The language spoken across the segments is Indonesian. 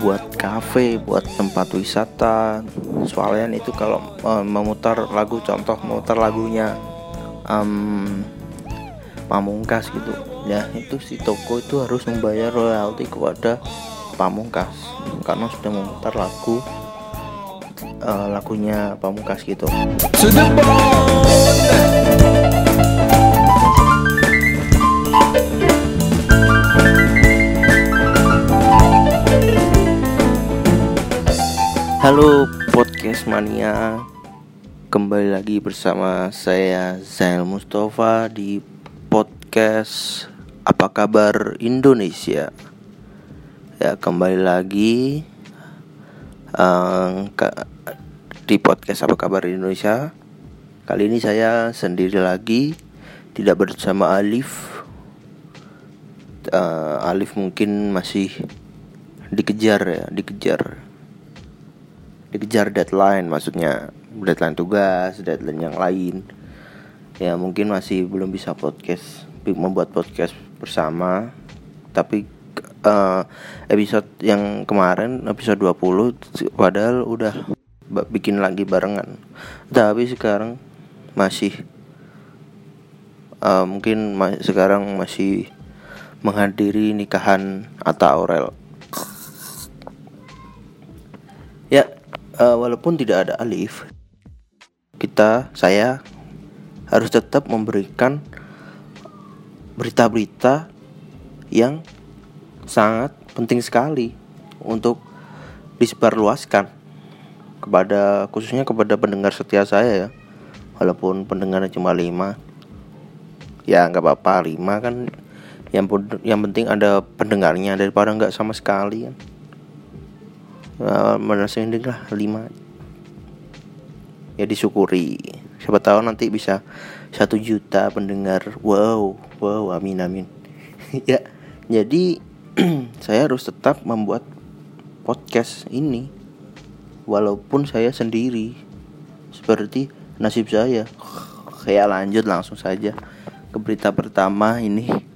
buat kafe, buat tempat wisata. Soalnya itu kalau uh, memutar lagu contoh memutar lagunya um, Pamungkas gitu. Ya, itu si toko itu harus membayar royalti kepada Pamungkas karena sudah memutar lagu uh, lagunya Pamungkas gitu. Halo podcast mania. Kembali lagi bersama saya Zail Mustafa di podcast Apa Kabar Indonesia. Ya kembali lagi um, ke, Di podcast Apa Kabar Indonesia. Kali ini saya sendiri lagi Tidak bersama Alif. Uh, Alif mungkin masih dikejar ya Dikejar dikejar deadline maksudnya. Deadline tugas deadline yang lain. Ya mungkin masih belum bisa podcast membuat podcast bersama. Tapi uh, episode yang kemarin episode 20 padahal udah bikin lagi barengan. Tapi sekarang masih uh, mungkin ma sekarang masih menghadiri nikahan Atta Aurel uh, walaupun tidak ada alif kita saya harus tetap memberikan berita-berita yang sangat penting sekali untuk disebarluaskan kepada khususnya kepada pendengar setia saya ya. Walaupun pendengarnya cuma lima ya nggak apa-apa lima kan. Yang yang penting ada pendengarnya daripada nggak sama sekali kan uh, ini lah lima. Ya disyukuri. Siapa tahu nanti bisa satu juta pendengar. Wow wow amin amin. Ya jadi saya harus tetap membuat podcast ini. Walaupun saya sendiri. Seperti nasib saya. Kayak lanjut langsung saja ke berita pertama ini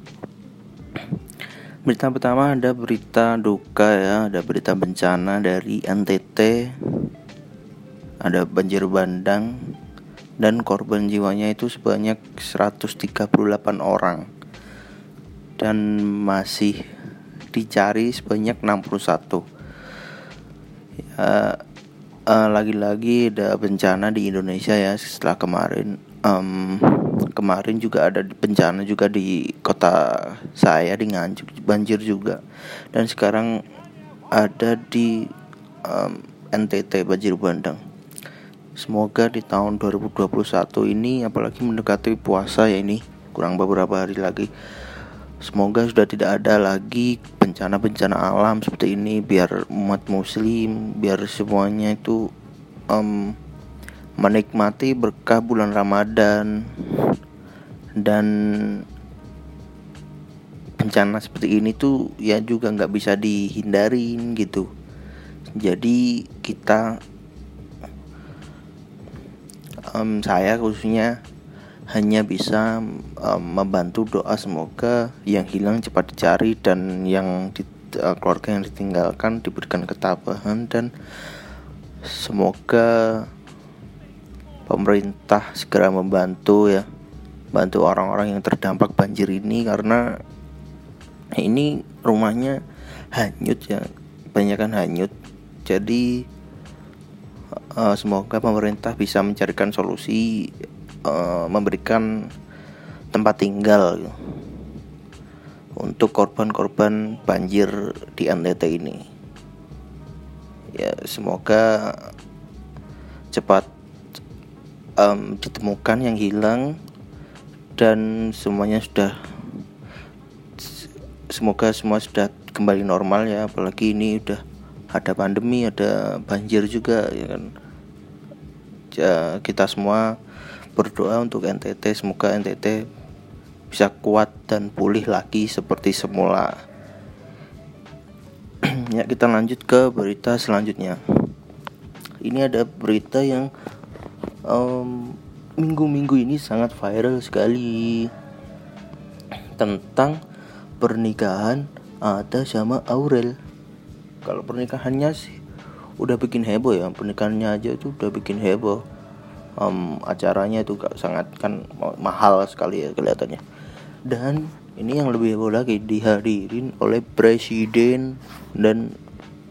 Berita pertama ada berita duka ya, ada berita bencana dari NTT. Ada banjir bandang dan korban jiwanya itu sebanyak 138 orang. Dan masih dicari sebanyak 61. Ya, uh, lagi-lagi ada bencana di Indonesia ya setelah kemarin um, kemarin juga ada bencana juga di kota saya di Nganjuk banjir juga. Dan sekarang ada di um, NTT banjir bandang. Semoga di tahun 2021 ini apalagi mendekati puasa ya ini kurang beberapa hari lagi semoga sudah tidak ada lagi bencana-bencana alam seperti ini biar umat muslim biar semuanya itu um, menikmati berkah bulan Ramadan dan bencana seperti ini tuh ya juga nggak bisa dihindarin gitu. Jadi kita um, saya khususnya hanya bisa um, membantu doa semoga yang hilang cepat dicari dan yang di, uh, keluarga yang ditinggalkan diberikan ketabahan dan semoga pemerintah segera membantu ya bantu orang-orang yang terdampak banjir ini karena ini rumahnya hanyut ya kebanyakan hanyut. Jadi uh, semoga pemerintah bisa mencarikan solusi uh, memberikan tempat tinggal untuk korban-korban banjir di NTT ini. Ya semoga cepat um, ditemukan yang hilang dan semuanya sudah semoga semua sudah kembali normal ya apalagi ini udah ada pandemi ada banjir juga ya kan. Ya, kita semua berdoa untuk NTT semoga NTT bisa kuat dan pulih lagi seperti semula. Ya kita lanjut ke berita selanjutnya. Ini ada berita yang um, minggu-minggu ini sangat viral sekali tentang pernikahan Ada sama Aurel. kalau pernikahannya sih udah bikin heboh ya pernikahannya aja itu udah bikin heboh. Um, acaranya itu sangat kan mahal sekali ya kelihatannya. Dan ini yang lebih heboh lagi dihadirin oleh presiden dan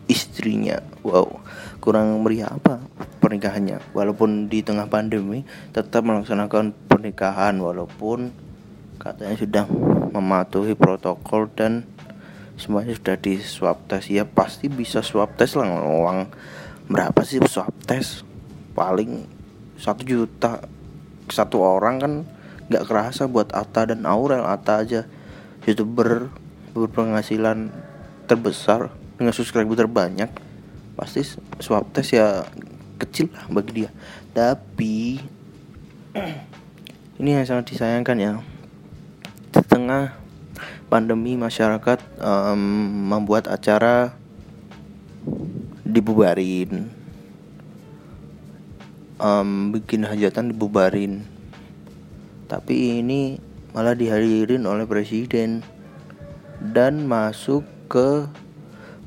istrinya. Wow kurang meriah apa pernikahannya. Walaupun di tengah pandemi tetap melaksanakan pernikahan walaupun katanya sudah mematuhi protokol dan semuanya sudah di swab test. Ya pasti bisa swab test lah. Uang berapa sih swab test? Paling satu juta. Satu orang kan nggak kerasa buat Ata dan Aurel. Ata aja youtuber berpenghasilan terbesar dengan subscriber terbanyak. Pasti swab test ya kecil lah bagi dia. Tapi ini yang sangat disayangkan ya. Di tengah pandemi masyarakat um, membuat acara dibubarin. Um, bikin hajatan dibubarin. Tapi ini malah dihadirin oleh presiden dan masuk ke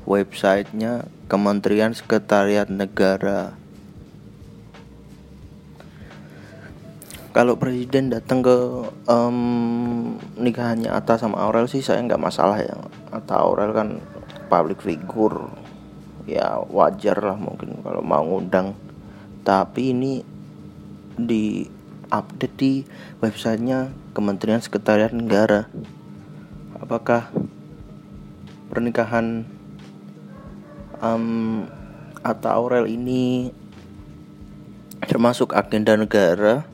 websitenya Kementerian Sekretariat Negara kalau presiden datang ke um, nikahannya Atta sama Aurel sih saya nggak masalah ya. Atta Aurel kan public figure. Ya wajar lah mungkin kalau mau ngundang. Tapi ini di update di websitenya Kementerian Sekretariat Negara. Apakah pernikahan um, Atta Aurel ini termasuk agenda negara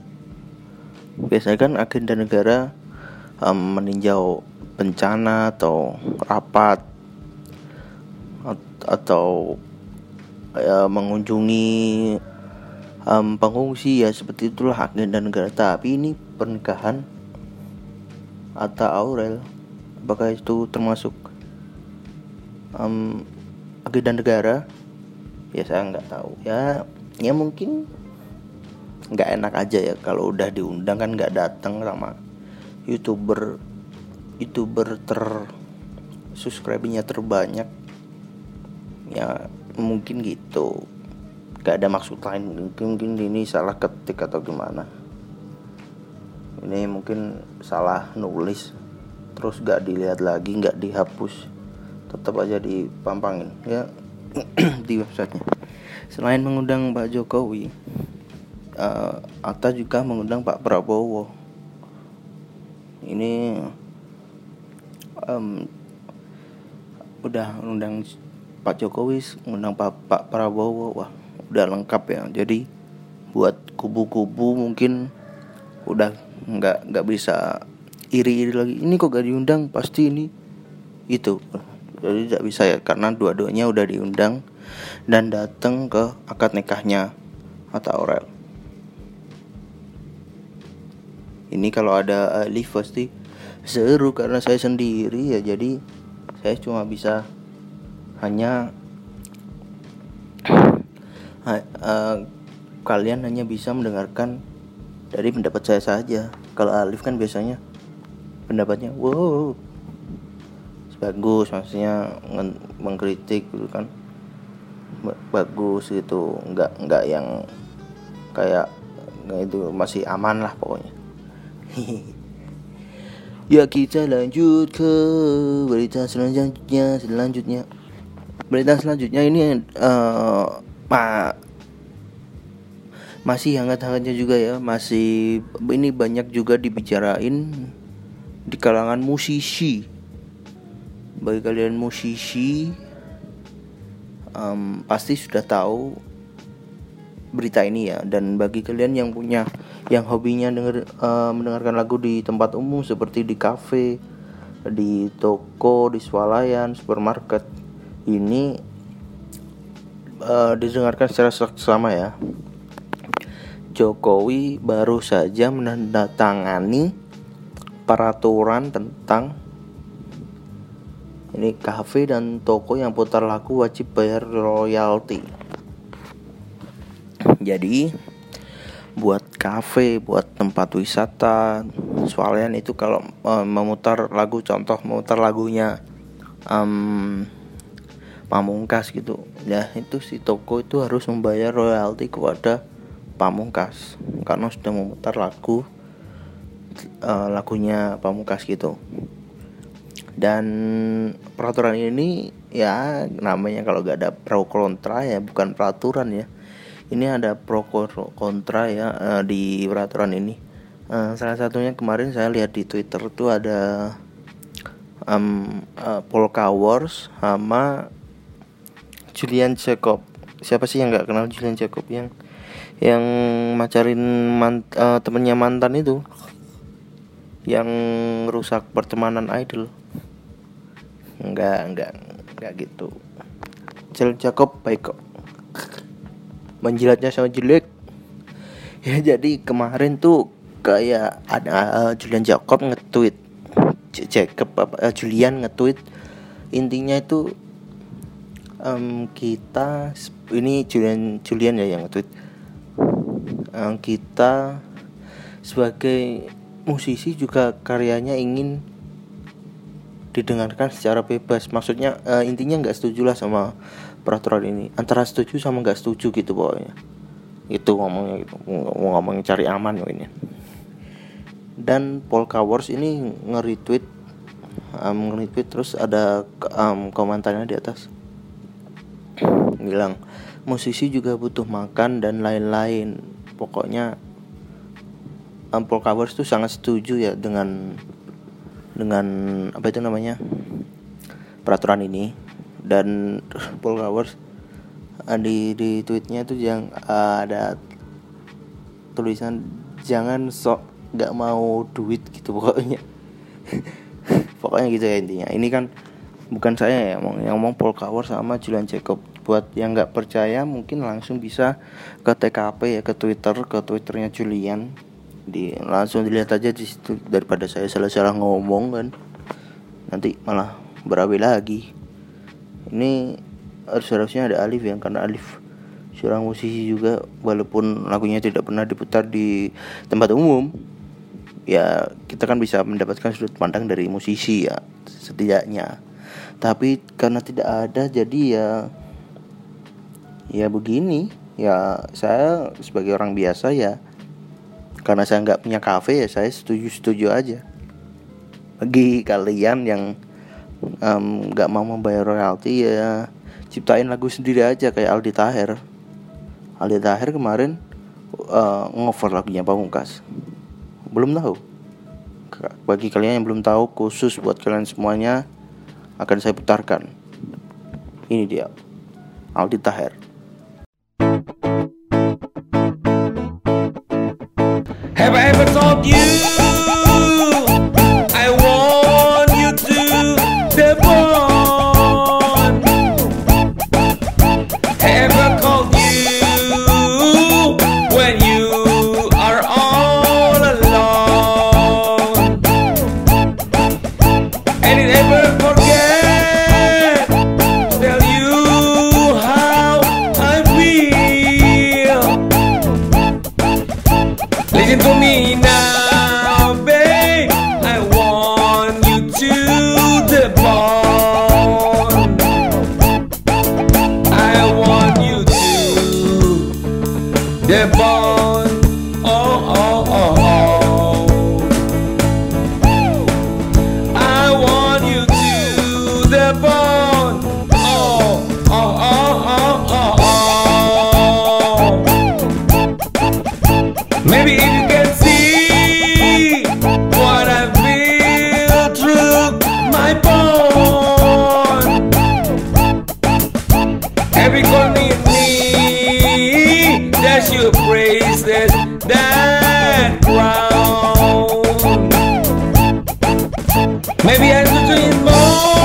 biasanya kan agenda negara um, meninjau bencana atau rapat atau ya, mengunjungi um, pengungsi ya seperti itulah agenda negara. Tapi ini pernikahan atau Aurel apakah itu termasuk um, agenda negara? Ya saya nggak tahu. Ya ya mungkin nggak enak aja ya. Kalau udah diundang kan nggak datang sama youtuber. Youtuber ter subscribe-nya terbanyak. Ya mungkin gitu. Gak ada maksud lain. Mungkin, mungkin ini salah ketik atau gimana. Ini mungkin salah nulis. Terus gak dilihat lagi gak dihapus. Tetap aja dipampangin ya. Di websitenya. Selain mengundang Pak Jokowi uh, Atta juga mengundang Pak Prabowo. Ini um, udah undang Pak Jokowi undang Pak, Pak Prabowo. Wah udah lengkap ya. Jadi buat kubu-kubu mungkin udah nggak nggak bisa iri-iri lagi. Ini kok gak diundang? Pasti ini itu. Jadi tidak bisa ya karena dua-duanya udah diundang dan datang ke akad nikahnya atau Aurel ini kalau ada Alif pasti seru karena saya sendiri ya. Jadi saya cuma bisa hanya uh, kalian hanya bisa mendengarkan dari pendapat saya saja. Kalau Alif kan biasanya pendapatnya wow bagus maksudnya mengkritik gitu kan. Bagus gitu. Nggak nggak yang kayak itu masih aman lah pokoknya ya kita lanjut ke berita selanjutnya selanjutnya. Berita selanjutnya ini uh, masih hangat-hangatnya juga ya. Masih ini banyak juga dibicarain di kalangan musisi. Bagi kalian musisi um, pasti sudah tahu berita ini ya dan bagi kalian yang punya yang hobinya denger uh, mendengarkan lagu di tempat umum seperti di kafe, di toko, di swalayan, supermarket ini uh, didengarkan secara sama ya. Jokowi baru saja menandatangani peraturan tentang ini kafe dan toko yang putar lagu wajib bayar royalti jadi buat kafe, buat tempat wisata, soalnya itu kalau um, memutar lagu contoh memutar lagunya um, Pamungkas gitu. Ya itu si toko itu harus membayar royalti kepada Pamungkas. Karena sudah memutar lagu uh, lagunya Pamungkas gitu. Dan peraturan ini ya namanya kalau gak ada pro kontra ya bukan peraturan ya ini ada pro kontra ya uh, di peraturan ini. Uh, salah satunya kemarin saya lihat di Twitter tuh ada um, uh, Polka Wars sama Julian Jacob. Siapa sih yang nggak kenal Julian Jacob? Yang yang macarin mant uh, temennya mantan itu. Yang rusak pertemanan idol. Nggak nggak nggak gitu. Julian Jacob baik kok menjilatnya sama jelek. Ya jadi kemarin tuh kayak ada uh, Julian Jacob nge-tweet. Jacob uh, Julian nge-tweet. Intinya itu um, kita ini Julian Julian ya yang tweet um, kita sebagai musisi juga karyanya ingin didengarkan secara bebas. Maksudnya uh, intinya nggak setuju lah sama peraturan ini. Antara setuju sama nggak setuju gitu pokoknya. Itu ngomongnya gitu. Mau ngomongin cari aman ini dan Polka Wars ini nge-retweet um, nge-retweet terus ada um, komentarnya di atas. Bilang musisi juga butuh makan dan lain-lain. Pokoknya Ampul Covers tuh sangat setuju ya dengan dengan apa itu namanya peraturan ini dan Paul Covers eh, di di tweetnya tuh yang uh, ada tulisan jangan sok nggak mau duit gitu pokoknya. Pokoknya gitu ya intinya. Ini kan bukan saya ya ngomong yang ngomong Cower sama Julian Jacob buat yang nggak percaya mungkin langsung bisa ke TKP ya ke Twitter ke Twitternya Julian. Di langsung dilihat aja di situ daripada saya salah-salah ngomong kan. Nanti malah berabe lagi ini harus harusnya ada Alif yang karena Alif seorang musisi juga walaupun lagunya tidak pernah diputar di tempat umum ya kita kan bisa mendapatkan sudut pandang dari musisi ya setidaknya. Tapi karena tidak ada jadi ya ya begini. Ya saya sebagai orang biasa ya karena saya nggak punya kafe ya saya setuju setuju aja. Bagi kalian yang nggak um, mau membayar royalti ya ciptain lagu sendiri aja kayak Aldi Taher Aldi Taher kemarin uh, ngover lagunya Pamungkas belum tahu bagi kalian yang belum tahu khusus buat kalian semuanya akan saya putarkan. Ini dia, Aldi Taher. Have I ever told you? Maybe I should dream more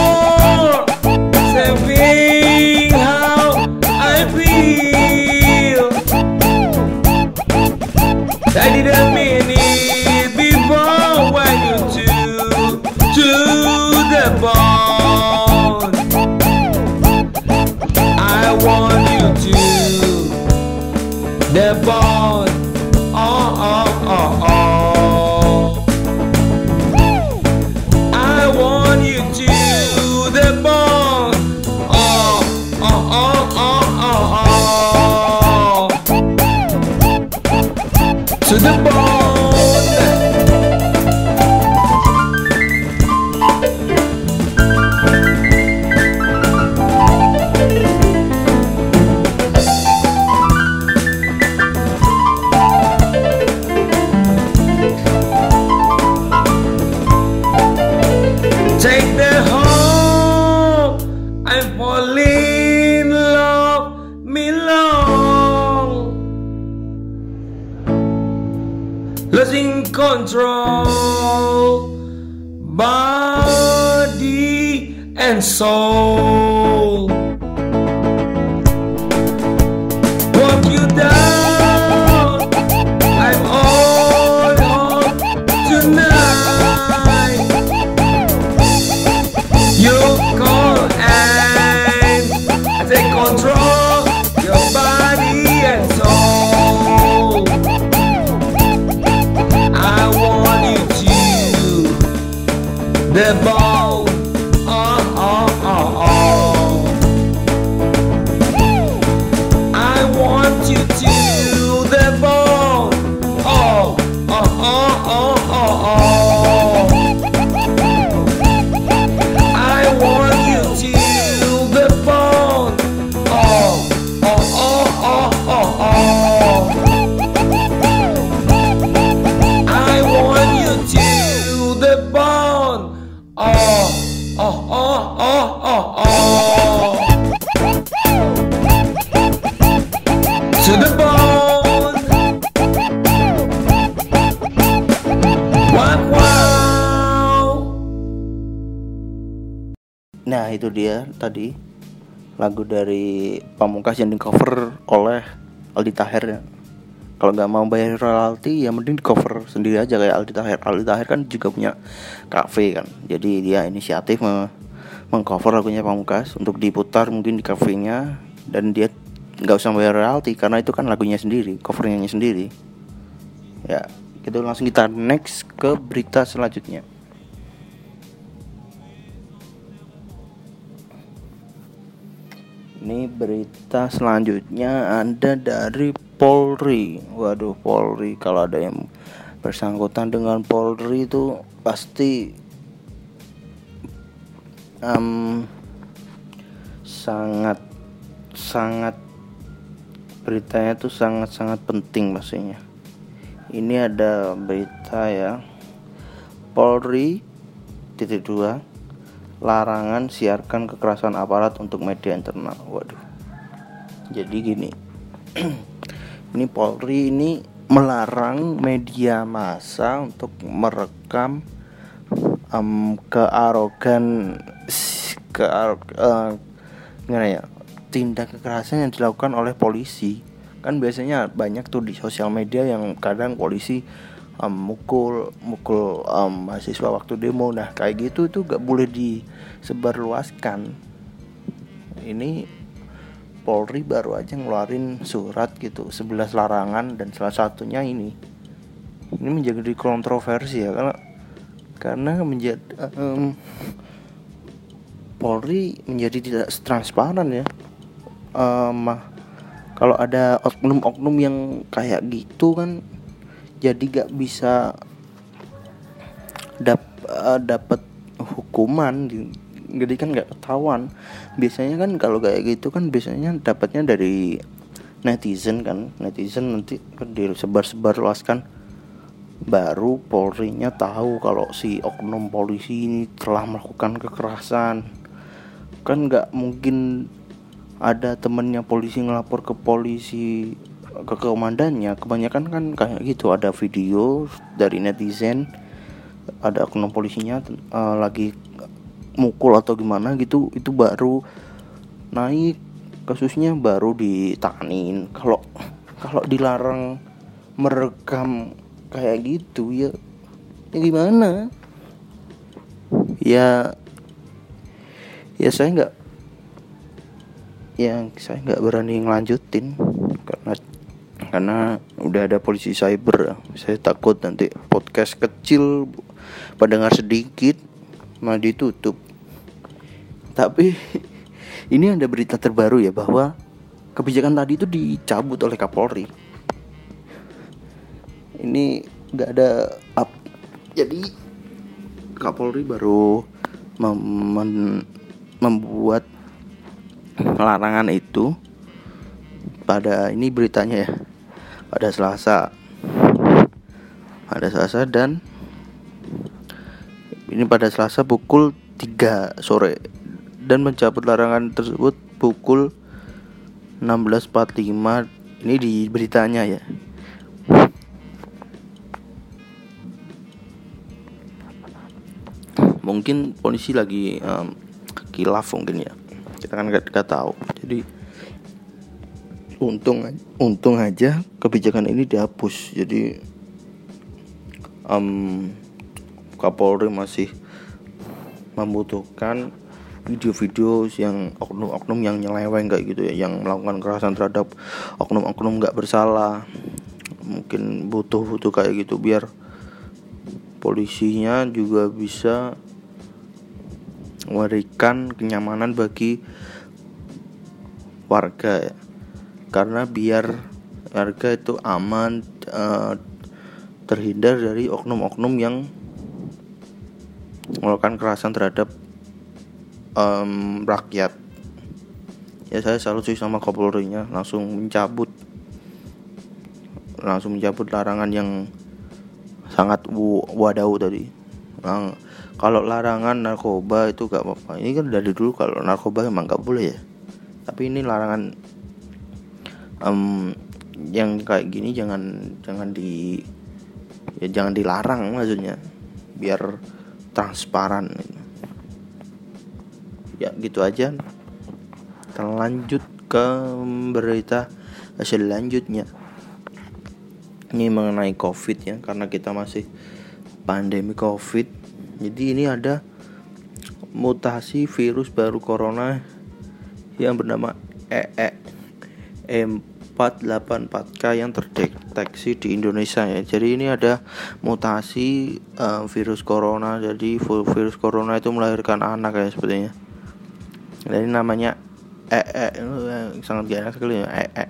how I feel. I didn't mean it before you two to the bone. I want you to the bone. The ball. Itu dia tadi lagu dari Pamungkas yang di cover oleh Aldi Taher ya. Kalau nggak mau bayar royalti ya mending di cover sendiri aja kayak Aldi Taher. Aldi Taher kan juga punya cafe kan. Jadi dia inisiatif me- mengcover lagunya Pamungkas untuk diputar mungkin di kafenya dan dia nggak usah bayar royalti karena itu kan lagunya sendiri, covernya sendiri. Ya, gitu langsung kita next ke berita selanjutnya. Ini berita selanjutnya ada dari Polri. Waduh, Polri kalau ada yang bersangkutan dengan Polri itu pasti em, sangat sangat beritanya tuh sangat sangat penting pastinya. Ini ada berita ya. Polri titik dua larangan siarkan kekerasan aparat untuk media internal. Waduh. Jadi gini. ini Polri ini melarang media massa untuk merekam em, kearogan ke uh, gimana ya tindak kekerasan yang dilakukan oleh polisi kan biasanya banyak tuh di sosial media yang kadang polisi em, mukul mukul em, mahasiswa waktu demo. Nah kayak gitu tuh gak boleh disebarluaskan. Ini Polri baru aja ngeluarin surat gitu 11 larangan dan salah satunya ini. Ini menjadi kontroversi ya karena karena menjadi em, Polri menjadi tidak transparan ya. Em, kalau ada oknum-oknum yang kayak gitu kan jadi gak bisa dap eh, dapat hukuman di- jadi kan nggak ketahuan. Biasanya kan kalau kayak gitu kan biasanya dapatnya dari netizen kan. Netizen nanti kan. Disebar-sebar luaskan baru Polri-nya tahu kalau si oknum polisi ini telah melakukan kekerasan. Kan nggak mungkin ada temennya polisi ngelapor ke polisi ke komandannya. Kebanyakan kan kayak gitu ada video dari netizen ada oknum polisinya eh, lagi mukul atau gimana gitu itu baru naik kasusnya baru ditahanin kalau kalau dilarang merekam kayak gitu ya ya gimana? Ya ya saya nggak yang saya nggak berani ngelanjutin karena udah ada polisi cyber saya takut nanti podcast kecil pendengar sedikit malah ditutup. Tapi ini ada berita terbaru ya bahwa kebijakan tadi itu dicabut oleh Kapolri. Ini nggak ada up. Jadi Kapolri baru mem- membuat larangan itu pada ini beritanya ya pada Selasa. Pada Selasa dan ini pada Selasa pukul 3 sore dan mencabut larangan tersebut pukul 16.45 ini di beritanya ya. Mungkin polisi lagi um, kilaf mungkin ya. Kita kan nggak tahu. Jadi untung untung aja kebijakan ini dihapus jadi um, Kapolri masih membutuhkan video-video yang oknum-oknum yang nyeleweng kayak gitu ya yang melakukan kekerasan terhadap oknum-oknum nggak bersalah mungkin butuh-butuh kayak gitu biar polisinya juga bisa memberikan kenyamanan bagi warga ya. Karena biar warga itu aman uh, terhindar dari oknum-oknum yang melakukan kekerasan terhadap um, rakyat. Ya saya selalu sih sama Kapolri-nya. Langsung mencabut langsung mencabut larangan yang sangat wadau tadi. Nah, kalau larangan narkoba itu gak apa-apa. Ini kan dari dulu kalau narkoba emang gak boleh ya. Tapi ini larangan um, yang kayak gini jangan jangan di ya jangan dilarang maksudnya. Biar transparan. Ya gitu aja. Kita lanjut ke berita selanjutnya ini mengenai covid ya karena kita masih pandemi covid. Jadi ini ada mutasi virus baru corona yang bernama EE 484K yang terdeteksi di Indonesia ya. Jadi ini ada mutasi uh, virus corona. Jadi virus corona itu melahirkan anak ya sepertinya. Jadi namanya EE sangat gak sekali ya EE.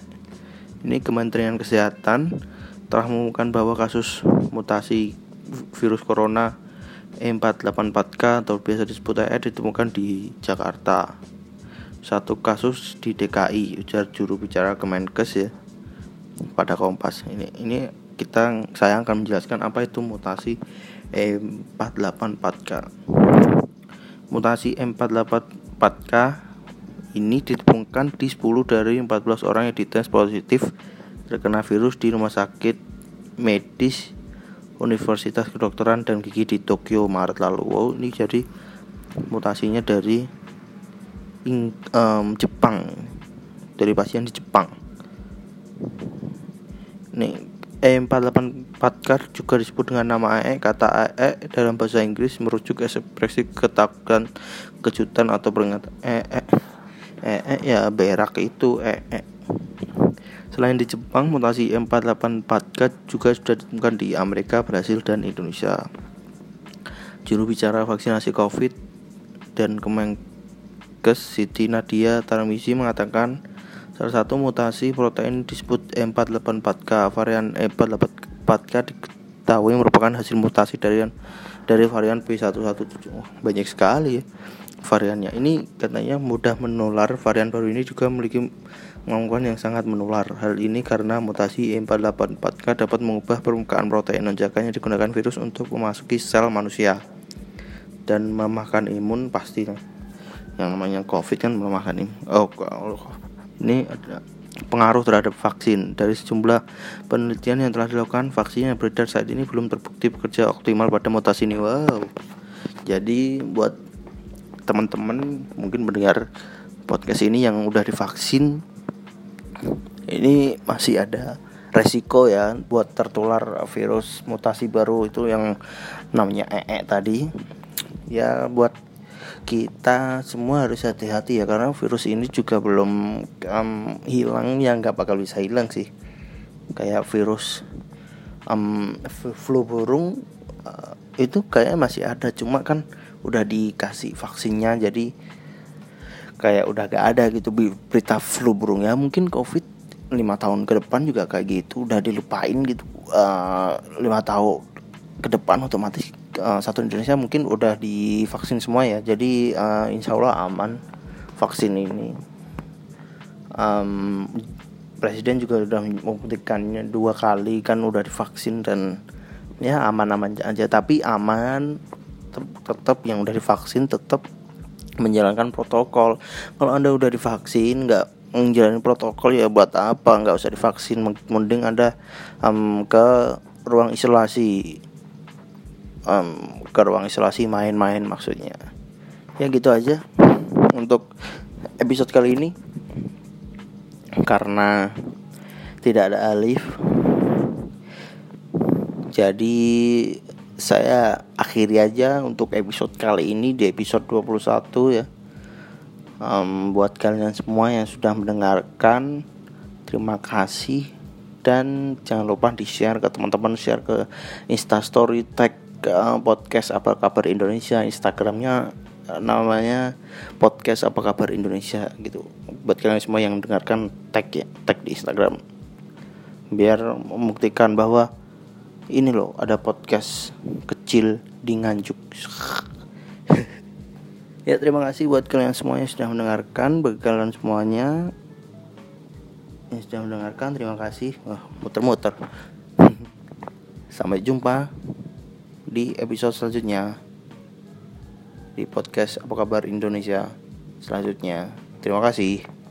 Ini Kementerian Kesehatan telah mengumumkan bahwa kasus mutasi virus corona E484K atau biasa disebut EE ditemukan di Jakarta satu kasus di DKI ujar juru bicara Kemenkes ya pada Kompas ini ini kita saya akan menjelaskan apa itu mutasi E484K mutasi E484K ini ditemukan di 10 dari 14 orang yang dites positif terkena virus di rumah sakit medis Universitas Kedokteran dan Gigi di Tokyo Maret lalu. Wow, ini jadi mutasinya dari in, um, Jepang dari pasien di Jepang. Nih E484K juga disebut dengan nama AE. Kata AE dalam bahasa Inggris merujuk ekspresi ketakutan, kejutan atau peringatan. EE EE ya berak itu EE. Selain di Jepang, mutasi E484K juga sudah ditemukan di Amerika, Brasil, dan Indonesia. Juru bicara vaksinasi COVID dan Kemen Kemenkes Siti Nadia Tarmizi mengatakan salah satu mutasi protein disebut E484K. Varian E484K diketahui merupakan hasil mutasi dari dari varian B117. Oh, banyak sekali ya variannya. Ini katanya mudah menular. Varian baru ini juga memiliki kemampuan yang sangat menular. Hal ini karena mutasi E484K dapat mengubah permukaan protein non-jaga yang digunakan virus untuk memasuki sel manusia dan memakan imun pasti yang namanya COVID kan melemahkan ini. Oh, ini ada pengaruh terhadap vaksin. Dari sejumlah penelitian yang telah dilakukan vaksin yang beredar saat ini belum terbukti bekerja optimal pada mutasi ini. Wow. Jadi buat teman-teman mungkin mendengar podcast ini yang udah divaksin ini masih ada resiko ya buat tertular virus mutasi baru itu yang namanya EE tadi. Ya buat kita semua harus hati-hati ya karena virus ini juga belum um, hilang ya nggak bakal bisa hilang sih. Kayak virus um, flu burung uh, itu kayaknya masih ada cuma kan udah dikasih vaksinnya jadi kayak udah gak ada gitu berita flu burung ya. Mungkin covid lima tahun ke depan juga kayak gitu udah dilupain gitu uh, lima tahun ke depan otomatis uh, satu Indonesia mungkin udah divaksin semua ya. Jadi uh, insya Allah aman vaksin ini. Um, presiden juga sudah membuktikannya dua kali kan udah divaksin dan ya aman-aman aja. Tapi aman tetap yang udah divaksin tetap menjalankan protokol. Kalau anda udah divaksin nggak menjalani protokol ya buat apa? Nggak usah divaksin mending ada um, ke ruang isolasi um, ke ruang isolasi main-main maksudnya. Ya gitu aja untuk episode kali ini. Karena tidak ada Alif. Jadi saya akhiri aja untuk episode kali ini di episode 21 ya. Um, buat kalian semua yang sudah mendengarkan terima kasih. Dan jangan lupa di share ke teman-teman share ke instastory tag podcast apa kabar Indonesia instagramnya namanya podcast apa kabar Indonesia gitu. Buat kalian semua yang mendengarkan tag ya tag di Instagram. Biar membuktikan bahwa ini loh ada podcast kecil di Nganjuk. Ya terima kasih buat kalian semuanya sudah mendengarkan bagi kalian semuanya yang sudah mendengarkan terima kasih. Wah muter-muter. Sampai jumpa di episode selanjutnya di podcast Apa Kabar Indonesia selanjutnya. Terima kasih.